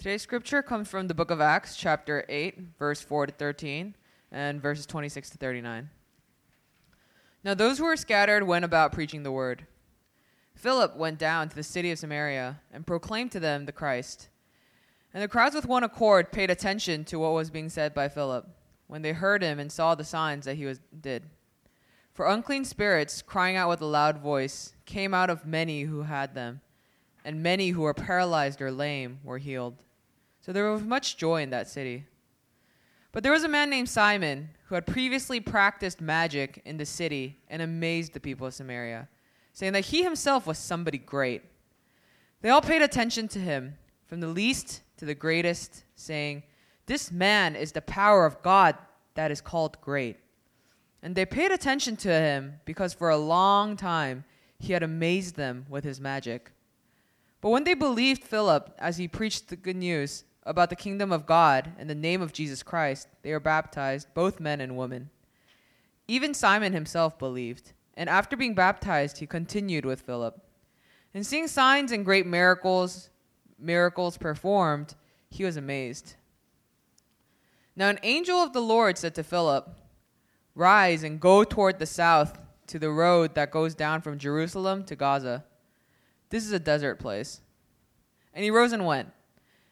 Today's scripture comes from the book of Acts, chapter 8, verse 4 to 13, and verses 26 to 39. Now those who were scattered went about preaching the word. Philip went down to the city of Samaria and proclaimed to them the Christ. And the crowds with one accord paid attention to what was being said by Philip when they heard him and saw the signs that he was, did. For unclean spirits, crying out with a loud voice, came out of many who had them, and many who were paralyzed or lame were healed. So there was much joy in that city. But there was a man named Simon who had previously practiced magic in the city and amazed the people of Samaria, saying that he himself was somebody great. They all paid attention to him, from the least to the greatest, saying, This man is the power of God that is called great. And they paid attention to him because for a long time he had amazed them with his magic. But when they believed Philip as he preached the good news about the kingdom of God and the name of Jesus Christ, they are baptized, both men and women. Even Simon himself believed, and after being baptized, he continued with Philip. And seeing signs and great miracles, miracles performed, he was amazed. Now an angel of the Lord said to Philip, Rise and go toward the south to the road that goes down from Jerusalem to Gaza. This is a desert place. And he rose and went.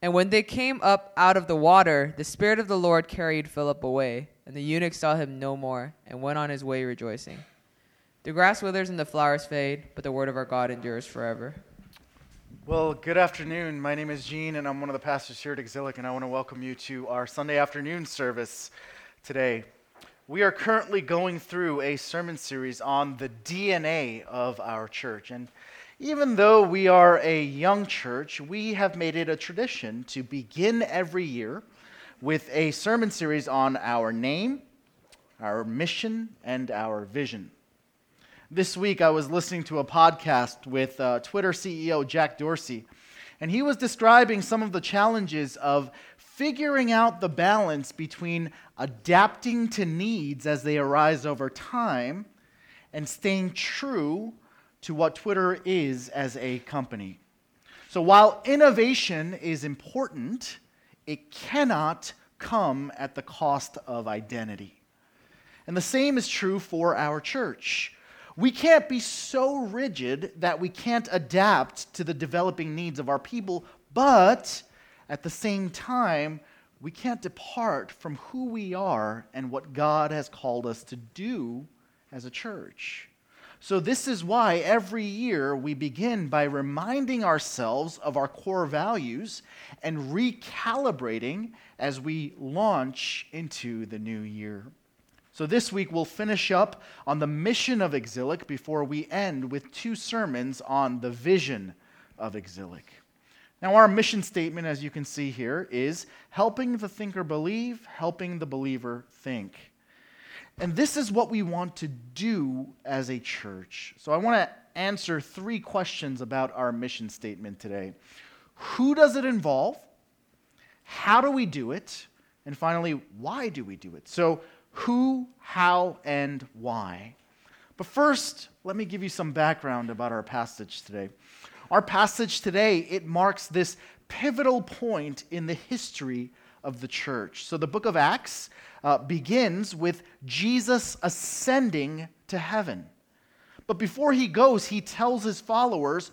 And when they came up out of the water, the Spirit of the Lord carried Philip away, and the eunuch saw him no more, and went on his way rejoicing. The grass withers and the flowers fade, but the word of our God endures forever. Well, good afternoon. My name is Gene, and I'm one of the pastors here at Exilic, and I want to welcome you to our Sunday afternoon service today. We are currently going through a sermon series on the DNA of our church. And even though we are a young church, we have made it a tradition to begin every year with a sermon series on our name, our mission, and our vision. This week, I was listening to a podcast with uh, Twitter CEO Jack Dorsey, and he was describing some of the challenges of figuring out the balance between adapting to needs as they arise over time and staying true to what Twitter is as a company. So while innovation is important, it cannot come at the cost of identity. And the same is true for our church. We can't be so rigid that we can't adapt to the developing needs of our people, but at the same time, we can't depart from who we are and what God has called us to do as a church. So, this is why every year we begin by reminding ourselves of our core values and recalibrating as we launch into the new year. So, this week we'll finish up on the mission of Exilic before we end with two sermons on the vision of Exilic. Now, our mission statement, as you can see here, is helping the thinker believe, helping the believer think. And this is what we want to do as a church. So, I want to answer three questions about our mission statement today Who does it involve? How do we do it? And finally, why do we do it? So, who, how, and why. But first, let me give you some background about our passage today. Our passage today, it marks this pivotal point in the history of the church. So the book of Acts uh, begins with Jesus ascending to heaven. But before he goes, he tells his followers,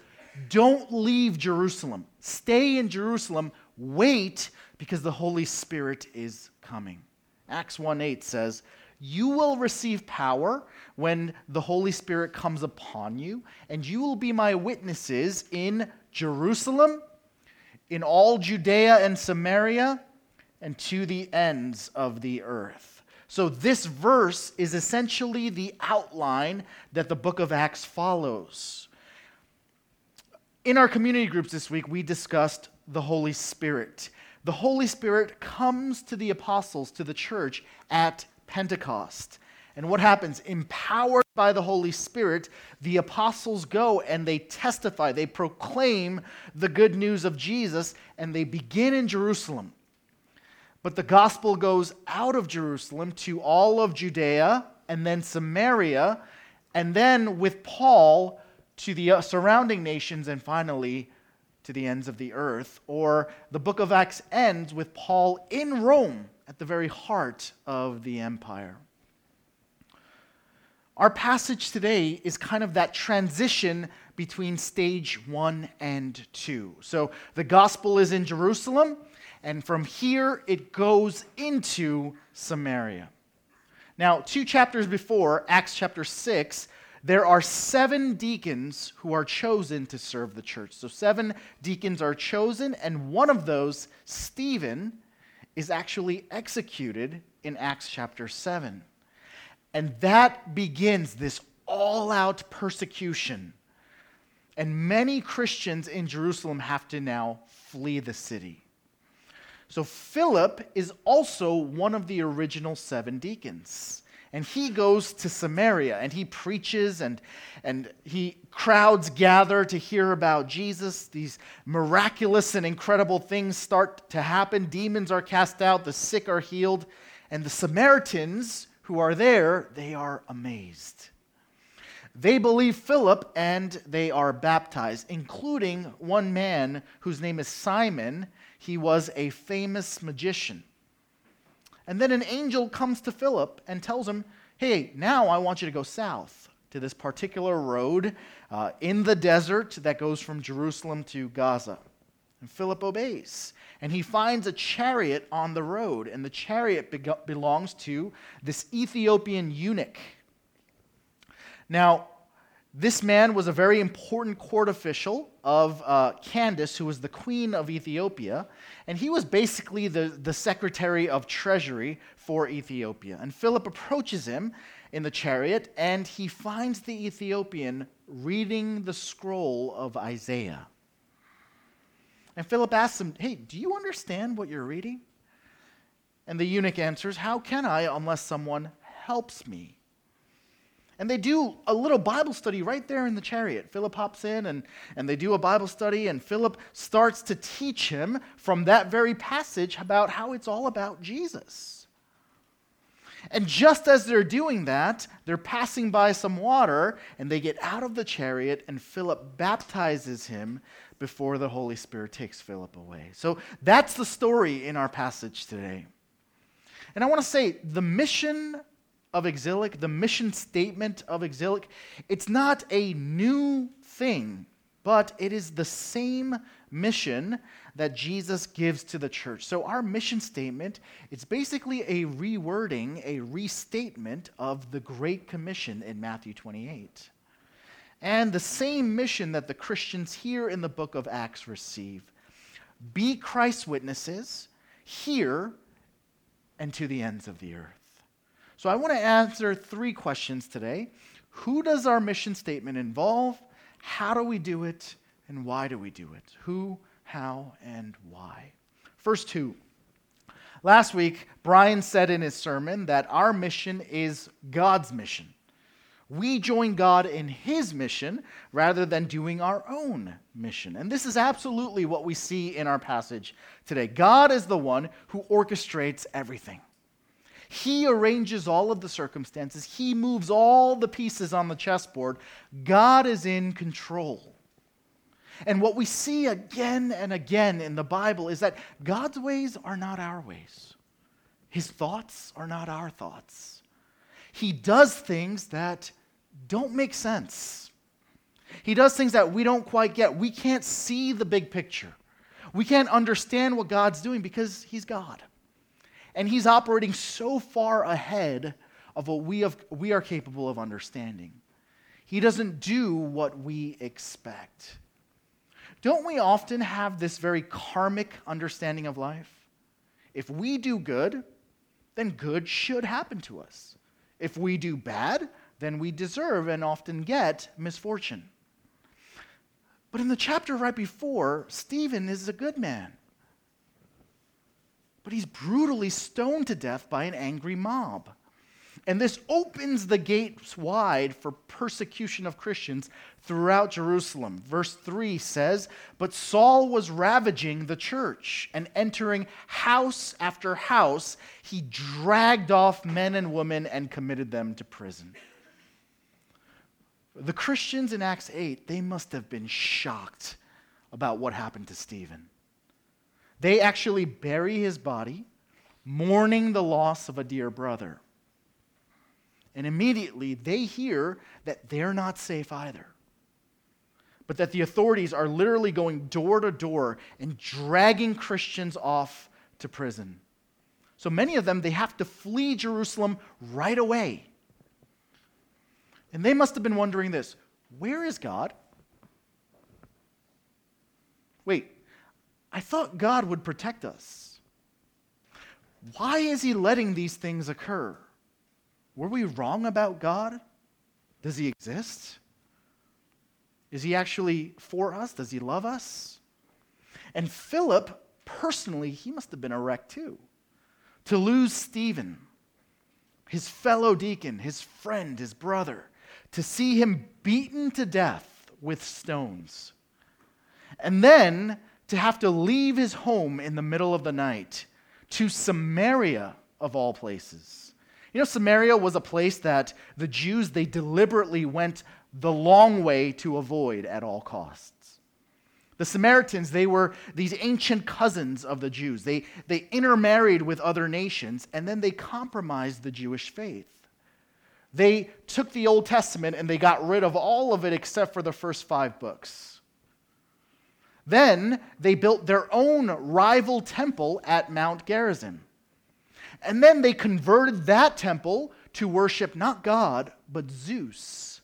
don't leave Jerusalem. Stay in Jerusalem. Wait because the Holy Spirit is coming. Acts 1 8 says, You will receive power when the Holy Spirit comes upon you, and you will be my witnesses in Jerusalem, in all Judea and Samaria, and to the ends of the earth. So, this verse is essentially the outline that the book of Acts follows. In our community groups this week, we discussed the Holy Spirit. The Holy Spirit comes to the apostles, to the church at Pentecost. And what happens? Empowered by the Holy Spirit, the apostles go and they testify, they proclaim the good news of Jesus, and they begin in Jerusalem. But the gospel goes out of Jerusalem to all of Judea and then Samaria, and then with Paul to the uh, surrounding nations, and finally to the ends of the earth. Or the book of Acts ends with Paul in Rome at the very heart of the empire. Our passage today is kind of that transition between stage one and two. So the gospel is in Jerusalem, and from here it goes into Samaria. Now, two chapters before, Acts chapter 6, there are seven deacons who are chosen to serve the church. So, seven deacons are chosen, and one of those, Stephen, is actually executed in Acts chapter 7. And that begins this all out persecution. And many Christians in Jerusalem have to now flee the city. So Philip is also one of the original seven deacons. And he goes to Samaria and he preaches, and, and he crowds gather to hear about Jesus. These miraculous and incredible things start to happen. Demons are cast out, the sick are healed, and the Samaritans who are there, they are amazed. They believe Philip and they are baptized, including one man whose name is Simon. He was a famous magician. And then an angel comes to Philip and tells him, Hey, now I want you to go south to this particular road uh, in the desert that goes from Jerusalem to Gaza. And Philip obeys and he finds a chariot on the road, and the chariot be- belongs to this Ethiopian eunuch. Now, this man was a very important court official of uh, Candace, who was the queen of Ethiopia, and he was basically the, the secretary of treasury for Ethiopia. And Philip approaches him in the chariot, and he finds the Ethiopian reading the scroll of Isaiah. And Philip asks him, Hey, do you understand what you're reading? And the eunuch answers, How can I unless someone helps me? And they do a little Bible study right there in the chariot. Philip hops in and, and they do a Bible study, and Philip starts to teach him from that very passage about how it's all about Jesus. And just as they're doing that, they're passing by some water, and they get out of the chariot, and Philip baptizes him before the Holy Spirit takes Philip away. So that's the story in our passage today. And I want to say the mission of Exilic, the mission statement of Exilic, it's not a new thing, but it is the same mission that Jesus gives to the church. So our mission statement, it's basically a rewording, a restatement of the Great Commission in Matthew 28 and the same mission that the Christians here in the book of Acts receive be Christ's witnesses here and to the ends of the earth. So I want to answer three questions today. Who does our mission statement involve? How do we do it? And why do we do it? Who, how, and why? First two. Last week, Brian said in his sermon that our mission is God's mission. We join God in his mission rather than doing our own mission. And this is absolutely what we see in our passage today. God is the one who orchestrates everything. He arranges all of the circumstances, He moves all the pieces on the chessboard. God is in control. And what we see again and again in the Bible is that God's ways are not our ways, His thoughts are not our thoughts. He does things that don't make sense. He does things that we don't quite get. We can't see the big picture. We can't understand what God's doing because He's God. And He's operating so far ahead of what we, have, we are capable of understanding. He doesn't do what we expect. Don't we often have this very karmic understanding of life? If we do good, then good should happen to us. If we do bad, then we deserve and often get misfortune. But in the chapter right before, Stephen is a good man but he's brutally stoned to death by an angry mob. And this opens the gates wide for persecution of Christians throughout Jerusalem. Verse 3 says, But Saul was ravaging the church, and entering house after house, he dragged off men and women and committed them to prison. The Christians in Acts 8, they must have been shocked about what happened to Stephen. They actually bury his body, mourning the loss of a dear brother. And immediately they hear that they're not safe either, but that the authorities are literally going door to door and dragging Christians off to prison. So many of them, they have to flee Jerusalem right away. And they must have been wondering this where is God? Wait, I thought God would protect us. Why is He letting these things occur? Were we wrong about God? Does He exist? Is He actually for us? Does He love us? And Philip, personally, he must have been a wreck too. To lose Stephen, his fellow deacon, his friend, his brother, to see him beaten to death with stones. And then to have to leave his home in the middle of the night to Samaria, of all places. You know, Samaria was a place that the Jews, they deliberately went the long way to avoid at all costs. The Samaritans, they were these ancient cousins of the Jews. They, they intermarried with other nations, and then they compromised the Jewish faith. They took the Old Testament and they got rid of all of it except for the first five books. Then they built their own rival temple at Mount Gerizim. And then they converted that temple to worship not God, but Zeus.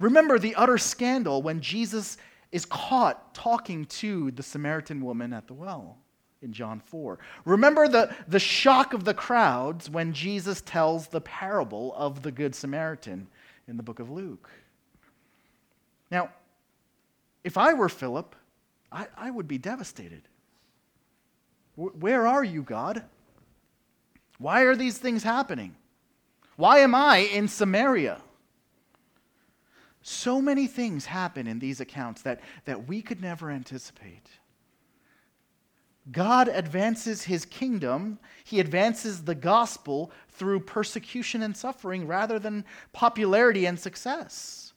Remember the utter scandal when Jesus is caught talking to the Samaritan woman at the well in John 4. Remember the, the shock of the crowds when Jesus tells the parable of the Good Samaritan in the book of Luke. Now, if I were Philip, I, I would be devastated. W- where are you, God? Why are these things happening? Why am I in Samaria? So many things happen in these accounts that, that we could never anticipate. God advances his kingdom, he advances the gospel through persecution and suffering rather than popularity and success.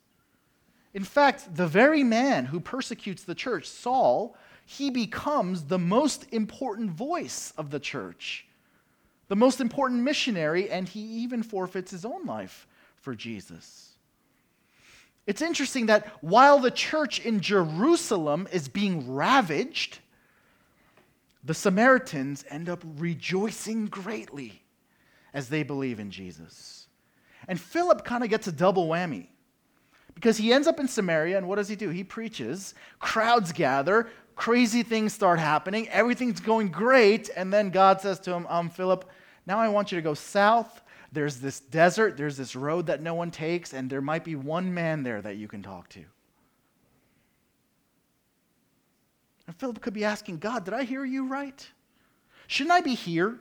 In fact, the very man who persecutes the church, Saul, he becomes the most important voice of the church, the most important missionary, and he even forfeits his own life for Jesus. It's interesting that while the church in Jerusalem is being ravaged, the Samaritans end up rejoicing greatly as they believe in Jesus. And Philip kind of gets a double whammy. Because he ends up in Samaria, and what does he do? He preaches, crowds gather, crazy things start happening, everything's going great, and then God says to him, um, Philip, now I want you to go south. There's this desert, there's this road that no one takes, and there might be one man there that you can talk to. And Philip could be asking God, Did I hear you right? Shouldn't I be here?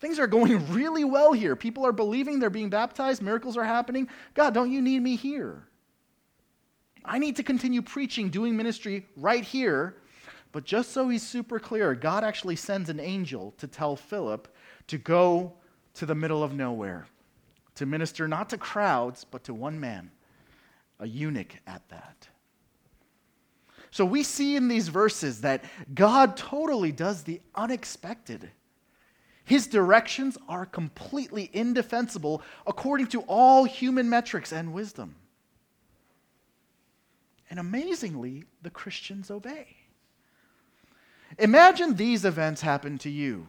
Things are going really well here. People are believing, they're being baptized, miracles are happening. God, don't you need me here? I need to continue preaching, doing ministry right here. But just so he's super clear, God actually sends an angel to tell Philip to go to the middle of nowhere to minister not to crowds, but to one man, a eunuch at that. So we see in these verses that God totally does the unexpected. His directions are completely indefensible according to all human metrics and wisdom. And amazingly, the Christians obey. Imagine these events happen to you.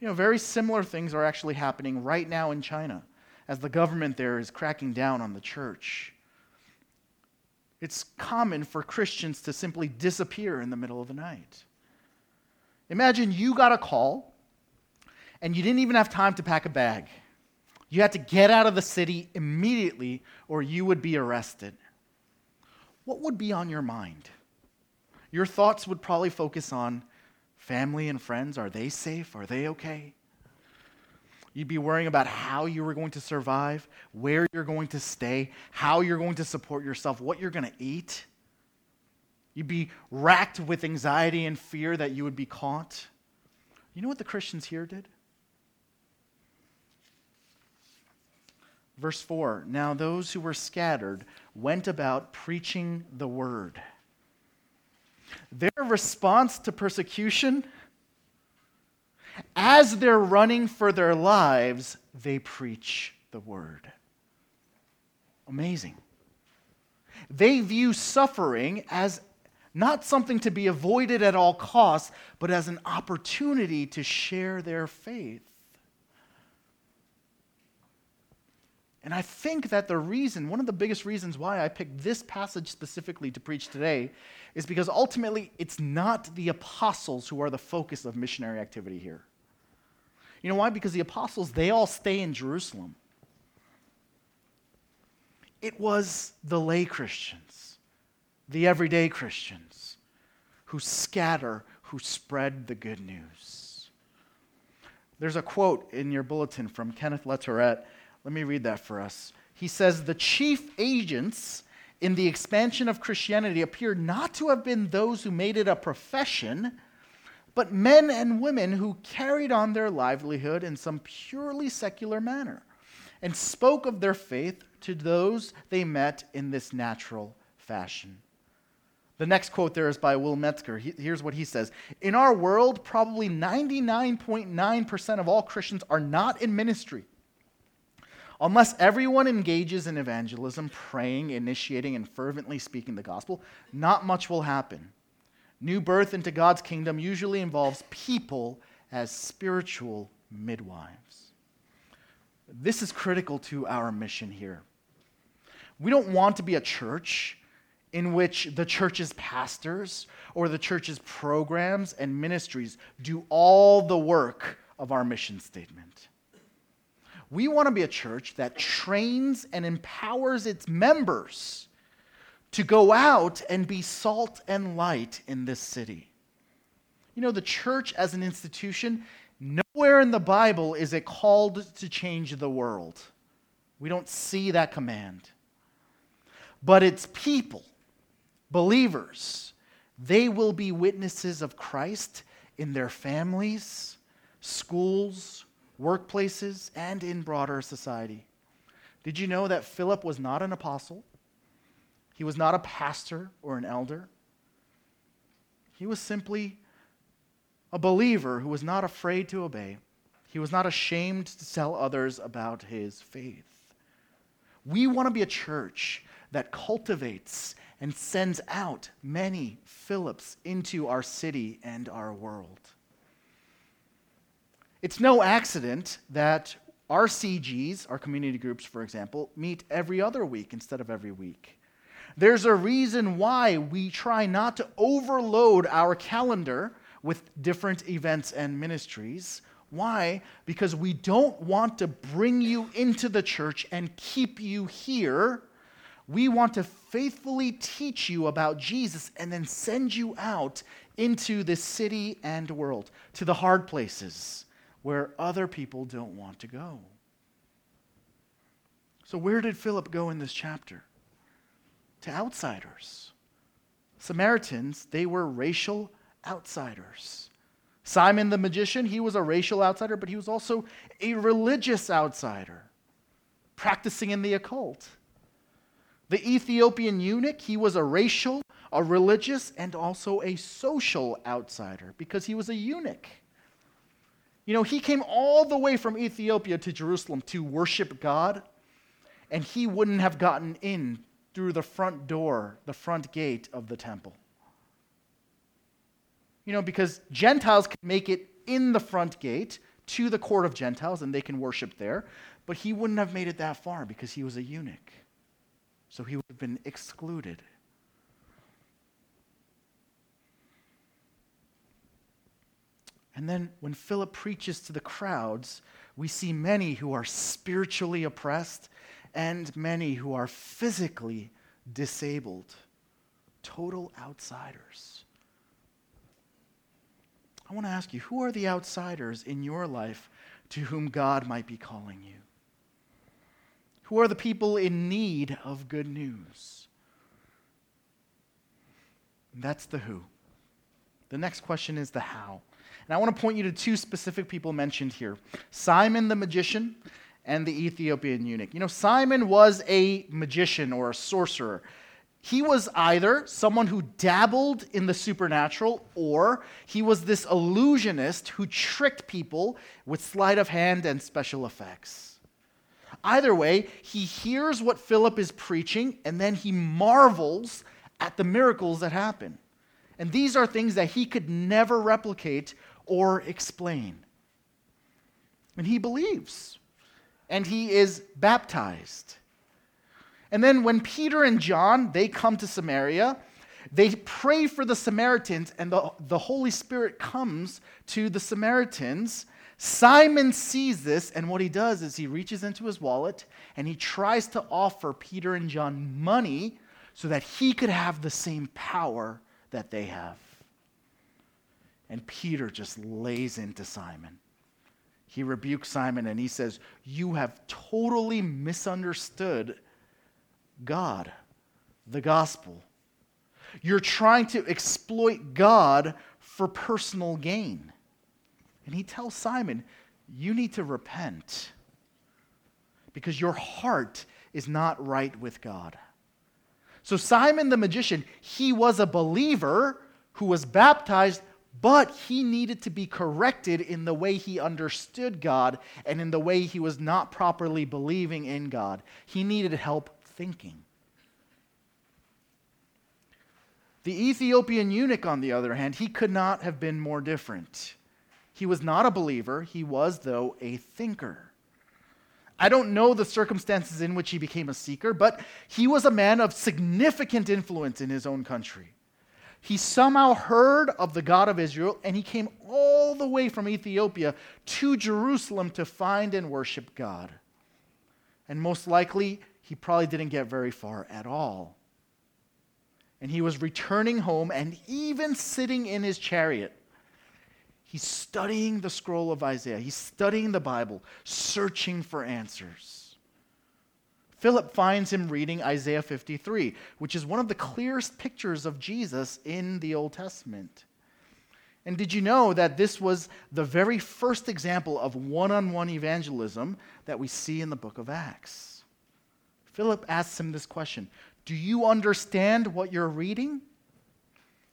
You know, very similar things are actually happening right now in China as the government there is cracking down on the church. It's common for Christians to simply disappear in the middle of the night. Imagine you got a call and you didn't even have time to pack a bag. You had to get out of the city immediately or you would be arrested. What would be on your mind? Your thoughts would probably focus on family and friends. Are they safe? Are they okay? You'd be worrying about how you were going to survive, where you're going to stay, how you're going to support yourself, what you're going to eat. You'd be racked with anxiety and fear that you would be caught. You know what the Christians here did? Verse 4 Now those who were scattered went about preaching the word. Their response to persecution as they're running for their lives, they preach the word. Amazing. They view suffering as not something to be avoided at all costs, but as an opportunity to share their faith. And I think that the reason, one of the biggest reasons why I picked this passage specifically to preach today, is because ultimately it's not the apostles who are the focus of missionary activity here. You know why? Because the apostles, they all stay in Jerusalem. It was the lay Christians, the everyday Christians, who scatter, who spread the good news. There's a quote in your bulletin from Kenneth Latourette let me read that for us. He says, The chief agents in the expansion of Christianity appear not to have been those who made it a profession, but men and women who carried on their livelihood in some purely secular manner and spoke of their faith to those they met in this natural fashion. The next quote there is by Will Metzger. He, here's what he says In our world, probably 99.9% of all Christians are not in ministry. Unless everyone engages in evangelism, praying, initiating, and fervently speaking the gospel, not much will happen. New birth into God's kingdom usually involves people as spiritual midwives. This is critical to our mission here. We don't want to be a church in which the church's pastors or the church's programs and ministries do all the work of our mission statement. We want to be a church that trains and empowers its members to go out and be salt and light in this city. You know, the church as an institution, nowhere in the Bible is it called to change the world. We don't see that command. But its people, believers, they will be witnesses of Christ in their families, schools, workplaces, and in broader society. Did you know that Philip was not an apostle? He was not a pastor or an elder. He was simply a believer who was not afraid to obey. He was not ashamed to tell others about his faith. We want to be a church that cultivates and sends out many Philips into our city and our world. It's no accident that our CGs, our community groups, for example, meet every other week instead of every week. There's a reason why we try not to overload our calendar with different events and ministries. Why? Because we don't want to bring you into the church and keep you here. We want to faithfully teach you about Jesus and then send you out into the city and world, to the hard places where other people don't want to go. So, where did Philip go in this chapter? To outsiders. Samaritans, they were racial outsiders. Simon the magician, he was a racial outsider, but he was also a religious outsider, practicing in the occult. The Ethiopian eunuch, he was a racial, a religious, and also a social outsider because he was a eunuch. You know, he came all the way from Ethiopia to Jerusalem to worship God, and he wouldn't have gotten in through the front door, the front gate of the temple. You know, because Gentiles can make it in the front gate to the court of Gentiles and they can worship there, but he wouldn't have made it that far because he was a eunuch. So he would have been excluded. And then when Philip preaches to the crowds, we see many who are spiritually oppressed and many who are physically disabled, total outsiders. I want to ask you who are the outsiders in your life to whom God might be calling you? Who are the people in need of good news? That's the who. The next question is the how. And I want to point you to two specific people mentioned here Simon the magician and the Ethiopian eunuch. You know, Simon was a magician or a sorcerer. He was either someone who dabbled in the supernatural, or he was this illusionist who tricked people with sleight of hand and special effects. Either way, he hears what Philip is preaching, and then he marvels at the miracles that happen. And these are things that he could never replicate or explain. And he believes, and he is baptized. And then when Peter and John, they come to Samaria, they pray for the Samaritans, and the, the Holy Spirit comes to the Samaritans. Simon sees this, and what he does is he reaches into his wallet and he tries to offer Peter and John money so that he could have the same power that they have. And Peter just lays into Simon. He rebukes Simon and he says, You have totally misunderstood God, the gospel. You're trying to exploit God for personal gain. And he tells Simon, You need to repent because your heart is not right with God. So, Simon the magician, he was a believer who was baptized, but he needed to be corrected in the way he understood God and in the way he was not properly believing in God. He needed help thinking. The Ethiopian eunuch, on the other hand, he could not have been more different. He was not a believer, he was, though, a thinker. I don't know the circumstances in which he became a seeker, but he was a man of significant influence in his own country. He somehow heard of the God of Israel, and he came all the way from Ethiopia to Jerusalem to find and worship God. And most likely, he probably didn't get very far at all. And he was returning home and even sitting in his chariot. He's studying the scroll of Isaiah. He's studying the Bible, searching for answers. Philip finds him reading Isaiah 53, which is one of the clearest pictures of Jesus in the Old Testament. And did you know that this was the very first example of one on one evangelism that we see in the book of Acts? Philip asks him this question Do you understand what you're reading?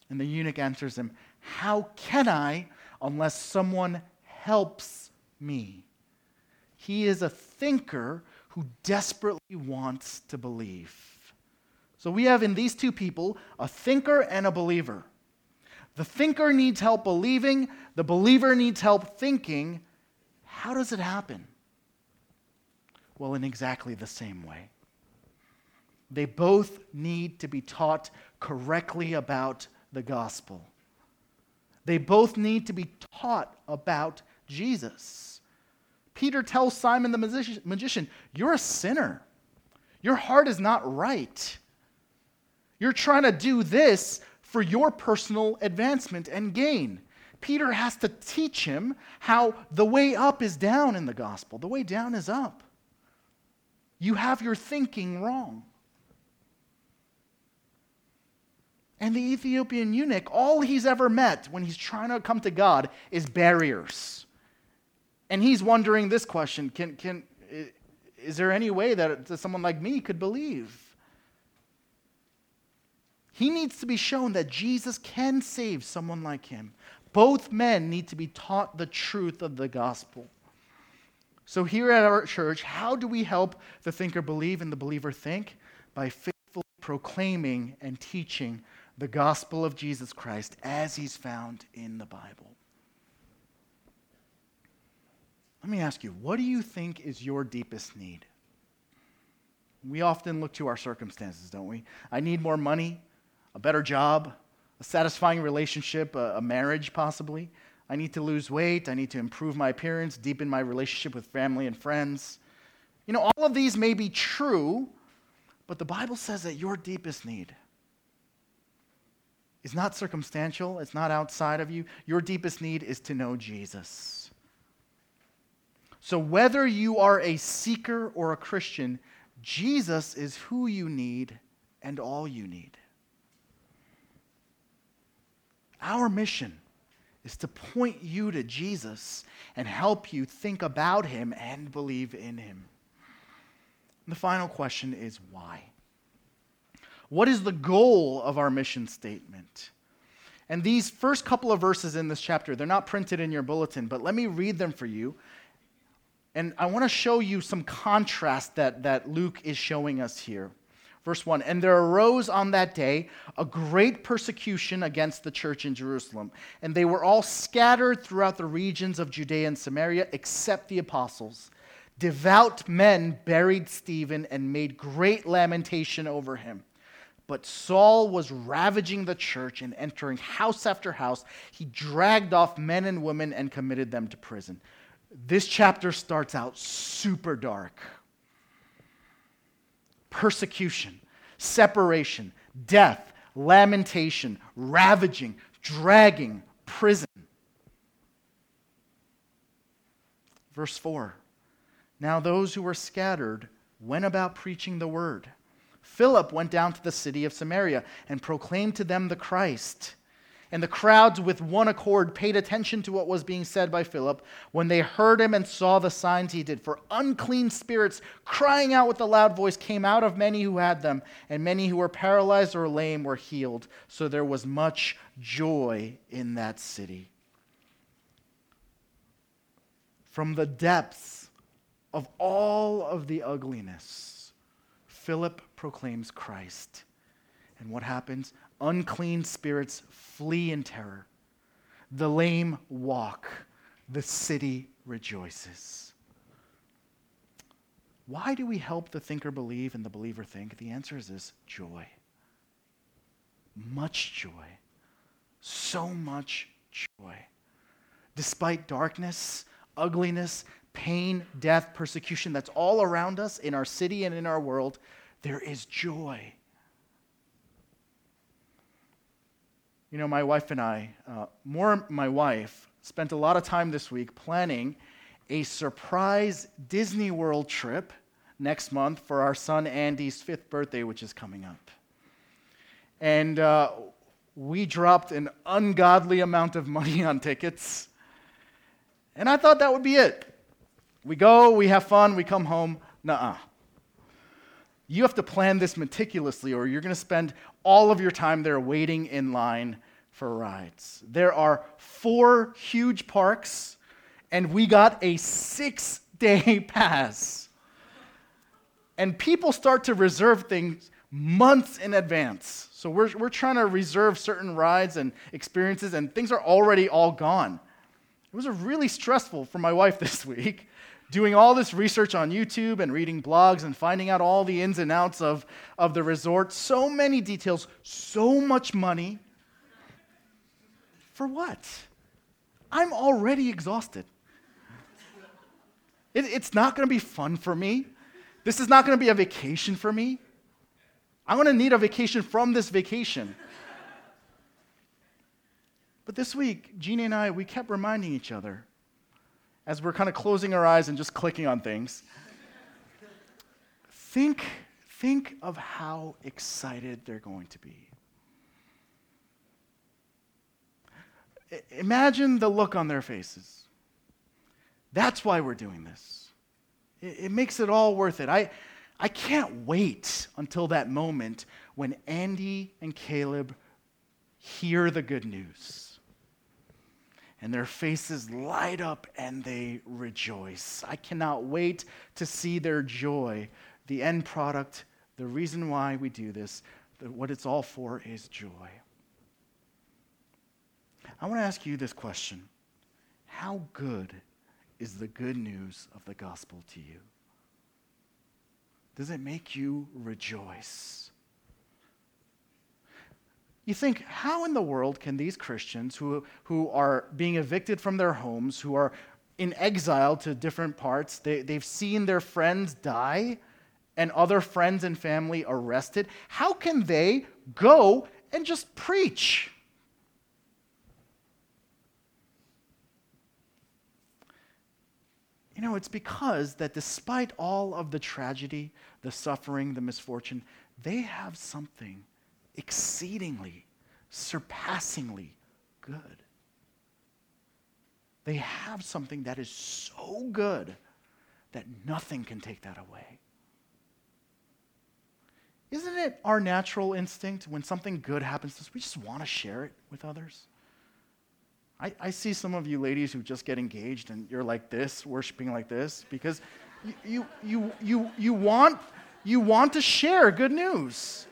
And the eunuch answers him, How can I unless someone helps me? He is a thinker who desperately wants to believe. So we have in these two people a thinker and a believer. The thinker needs help believing, the believer needs help thinking. How does it happen? Well, in exactly the same way. They both need to be taught correctly about the gospel. They both need to be taught about Jesus. Peter tells Simon the magician, You're a sinner. Your heart is not right. You're trying to do this for your personal advancement and gain. Peter has to teach him how the way up is down in the gospel, the way down is up. You have your thinking wrong. And the Ethiopian eunuch, all he's ever met when he's trying to come to God is barriers. And he's wondering this question can, can, Is there any way that someone like me could believe? He needs to be shown that Jesus can save someone like him. Both men need to be taught the truth of the gospel. So, here at our church, how do we help the thinker believe and the believer think? By faithfully proclaiming and teaching the gospel of Jesus Christ as he's found in the Bible. Let me ask you, what do you think is your deepest need? We often look to our circumstances, don't we? I need more money a better job, a satisfying relationship, a, a marriage possibly. I need to lose weight. I need to improve my appearance, deepen my relationship with family and friends. You know, all of these may be true, but the Bible says that your deepest need is not circumstantial, it's not outside of you. Your deepest need is to know Jesus. So, whether you are a seeker or a Christian, Jesus is who you need and all you need. Our mission is to point you to Jesus and help you think about him and believe in him. And the final question is why? What is the goal of our mission statement? And these first couple of verses in this chapter, they're not printed in your bulletin, but let me read them for you. And I want to show you some contrast that, that Luke is showing us here. Verse 1 And there arose on that day a great persecution against the church in Jerusalem, and they were all scattered throughout the regions of Judea and Samaria, except the apostles. Devout men buried Stephen and made great lamentation over him. But Saul was ravaging the church and entering house after house. He dragged off men and women and committed them to prison. This chapter starts out super dark persecution, separation, death, lamentation, ravaging, dragging, prison. Verse 4 Now those who were scattered went about preaching the word. Philip went down to the city of Samaria and proclaimed to them the Christ. And the crowds, with one accord, paid attention to what was being said by Philip when they heard him and saw the signs he did. For unclean spirits, crying out with a loud voice, came out of many who had them, and many who were paralyzed or lame were healed. So there was much joy in that city. From the depths of all of the ugliness, Philip proclaims Christ. And what happens? Unclean spirits flee in terror. The lame walk. The city rejoices. Why do we help the thinker believe and the believer think? The answer is this joy. Much joy. So much joy. Despite darkness, ugliness, pain, death, persecution that's all around us in our city and in our world, there is joy. You know, my wife and I, uh, more my wife, spent a lot of time this week planning a surprise Disney World trip next month for our son Andy's fifth birthday, which is coming up. And uh, we dropped an ungodly amount of money on tickets. And I thought that would be it. We go, we have fun, we come home. Nuh You have to plan this meticulously, or you're going to spend all of your time there waiting in line for rides. There are four huge parks, and we got a six day pass. And people start to reserve things months in advance. So we're, we're trying to reserve certain rides and experiences, and things are already all gone. It was really stressful for my wife this week doing all this research on YouTube and reading blogs and finding out all the ins and outs of, of the resort. So many details, so much money. For what? I'm already exhausted. It, it's not going to be fun for me. This is not going to be a vacation for me. I'm going to need a vacation from this vacation. But this week, Jeannie and I, we kept reminding each other as we're kind of closing our eyes and just clicking on things. think, think of how excited they're going to be. Imagine the look on their faces. That's why we're doing this. It, it makes it all worth it. I, I can't wait until that moment when Andy and Caleb hear the good news. And their faces light up and they rejoice. I cannot wait to see their joy. The end product, the reason why we do this, what it's all for is joy. I want to ask you this question How good is the good news of the gospel to you? Does it make you rejoice? You think, how in the world can these Christians who, who are being evicted from their homes, who are in exile to different parts, they, they've seen their friends die and other friends and family arrested, how can they go and just preach? You know, it's because that despite all of the tragedy, the suffering, the misfortune, they have something exceedingly, surpassingly good. They have something that is so good that nothing can take that away. Isn't it our natural instinct when something good happens to us, we just want to share it with others? I, I see some of you ladies who just get engaged and you're like this, worshiping like this, because you, you, you, you, you, want, you want to share good news.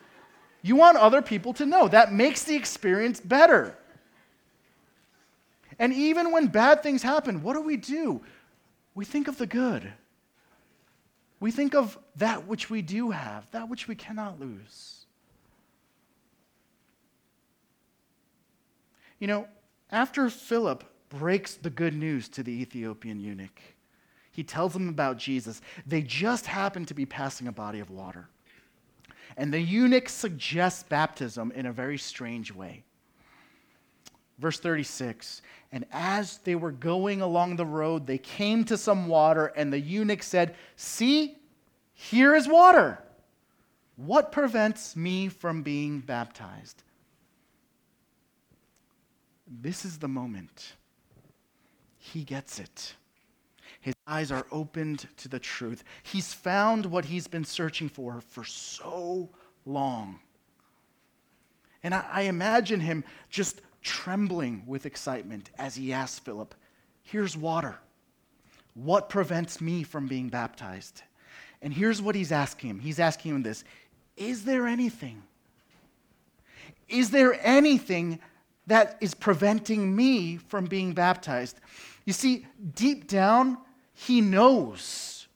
You want other people to know. That makes the experience better. And even when bad things happen, what do we do? We think of the good. We think of that which we do have, that which we cannot lose. You know, after Philip breaks the good news to the Ethiopian eunuch, he tells him about Jesus. They just happen to be passing a body of water. And the eunuch suggests baptism in a very strange way. Verse 36 And as they were going along the road, they came to some water, and the eunuch said, See, here is water. What prevents me from being baptized? This is the moment. He gets it. His eyes are opened to the truth. He's found what he's been searching for for so long. And I, I imagine him just trembling with excitement as he asks Philip, Here's water. What prevents me from being baptized? And here's what he's asking him He's asking him this Is there anything? Is there anything that is preventing me from being baptized. You see, deep down, he knows.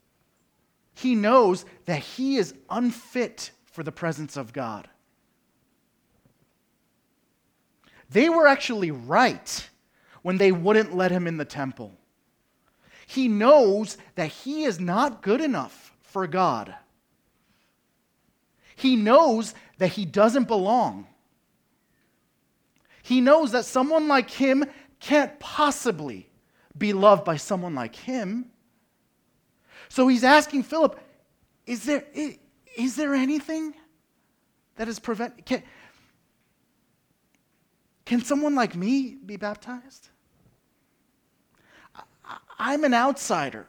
He knows that he is unfit for the presence of God. They were actually right when they wouldn't let him in the temple. He knows that he is not good enough for God. He knows that he doesn't belong. He knows that someone like him can't possibly be loved by someone like him. So he's asking Philip, is there, is, there anything that is prevent can, can someone like me be baptized? I, I'm an outsider.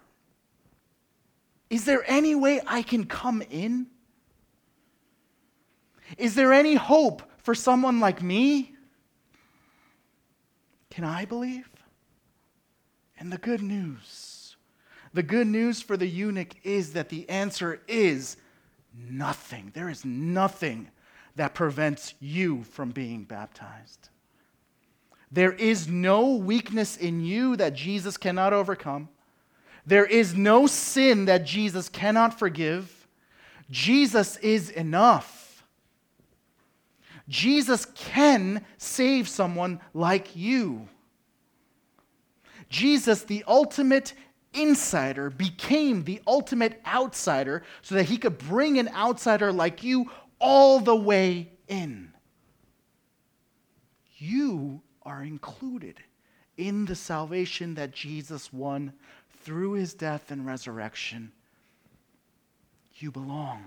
Is there any way I can come in? Is there any hope for someone like me? Can I believe? And the good news, the good news for the eunuch is that the answer is nothing. There is nothing that prevents you from being baptized. There is no weakness in you that Jesus cannot overcome. There is no sin that Jesus cannot forgive. Jesus is enough. Jesus can save someone like you. Jesus, the ultimate insider, became the ultimate outsider so that he could bring an outsider like you all the way in. You are included in the salvation that Jesus won through his death and resurrection. You belong.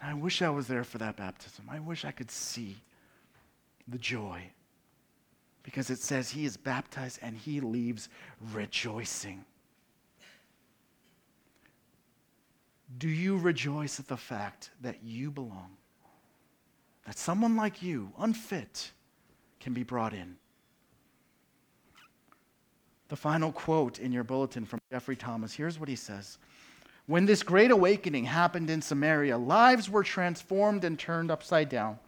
And I wish I was there for that baptism. I wish I could see the joy. Because it says he is baptized and he leaves rejoicing. Do you rejoice at the fact that you belong? That someone like you, unfit, can be brought in? The final quote in your bulletin from Jeffrey Thomas here's what he says When this great awakening happened in Samaria, lives were transformed and turned upside down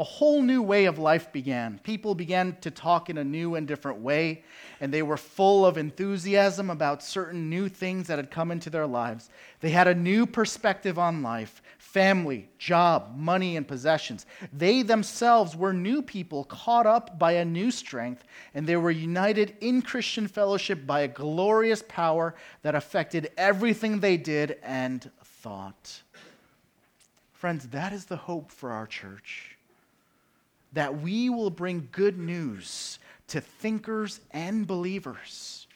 a whole new way of life began. People began to talk in a new and different way, and they were full of enthusiasm about certain new things that had come into their lives. They had a new perspective on life family, job, money, and possessions. They themselves were new people caught up by a new strength, and they were united in Christian fellowship by a glorious power that affected everything they did and thought. Friends, that is the hope for our church that we will bring good news to thinkers and believers,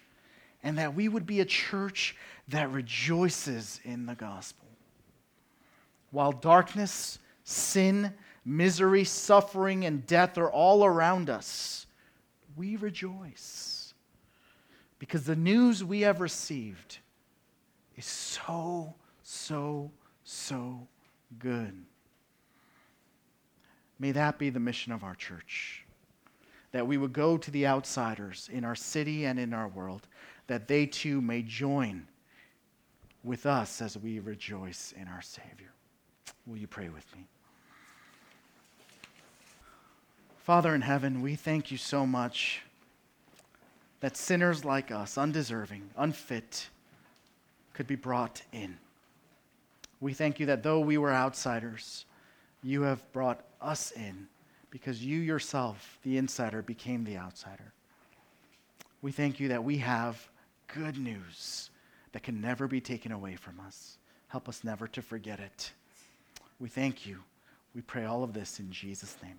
and that we would be a church that rejoices in the gospel. While darkness, sin, misery, suffering, and death are all around us, we rejoice because the news we have received is so, so, so good. May that be the mission of our church. That we would go to the outsiders in our city and in our world, that they too may join with us as we rejoice in our Savior. Will you pray with me? Father in heaven, we thank you so much that sinners like us, undeserving, unfit, could be brought in. We thank you that though we were outsiders, you have brought us in because you yourself, the insider, became the outsider. We thank you that we have good news that can never be taken away from us. Help us never to forget it. We thank you. We pray all of this in Jesus' name.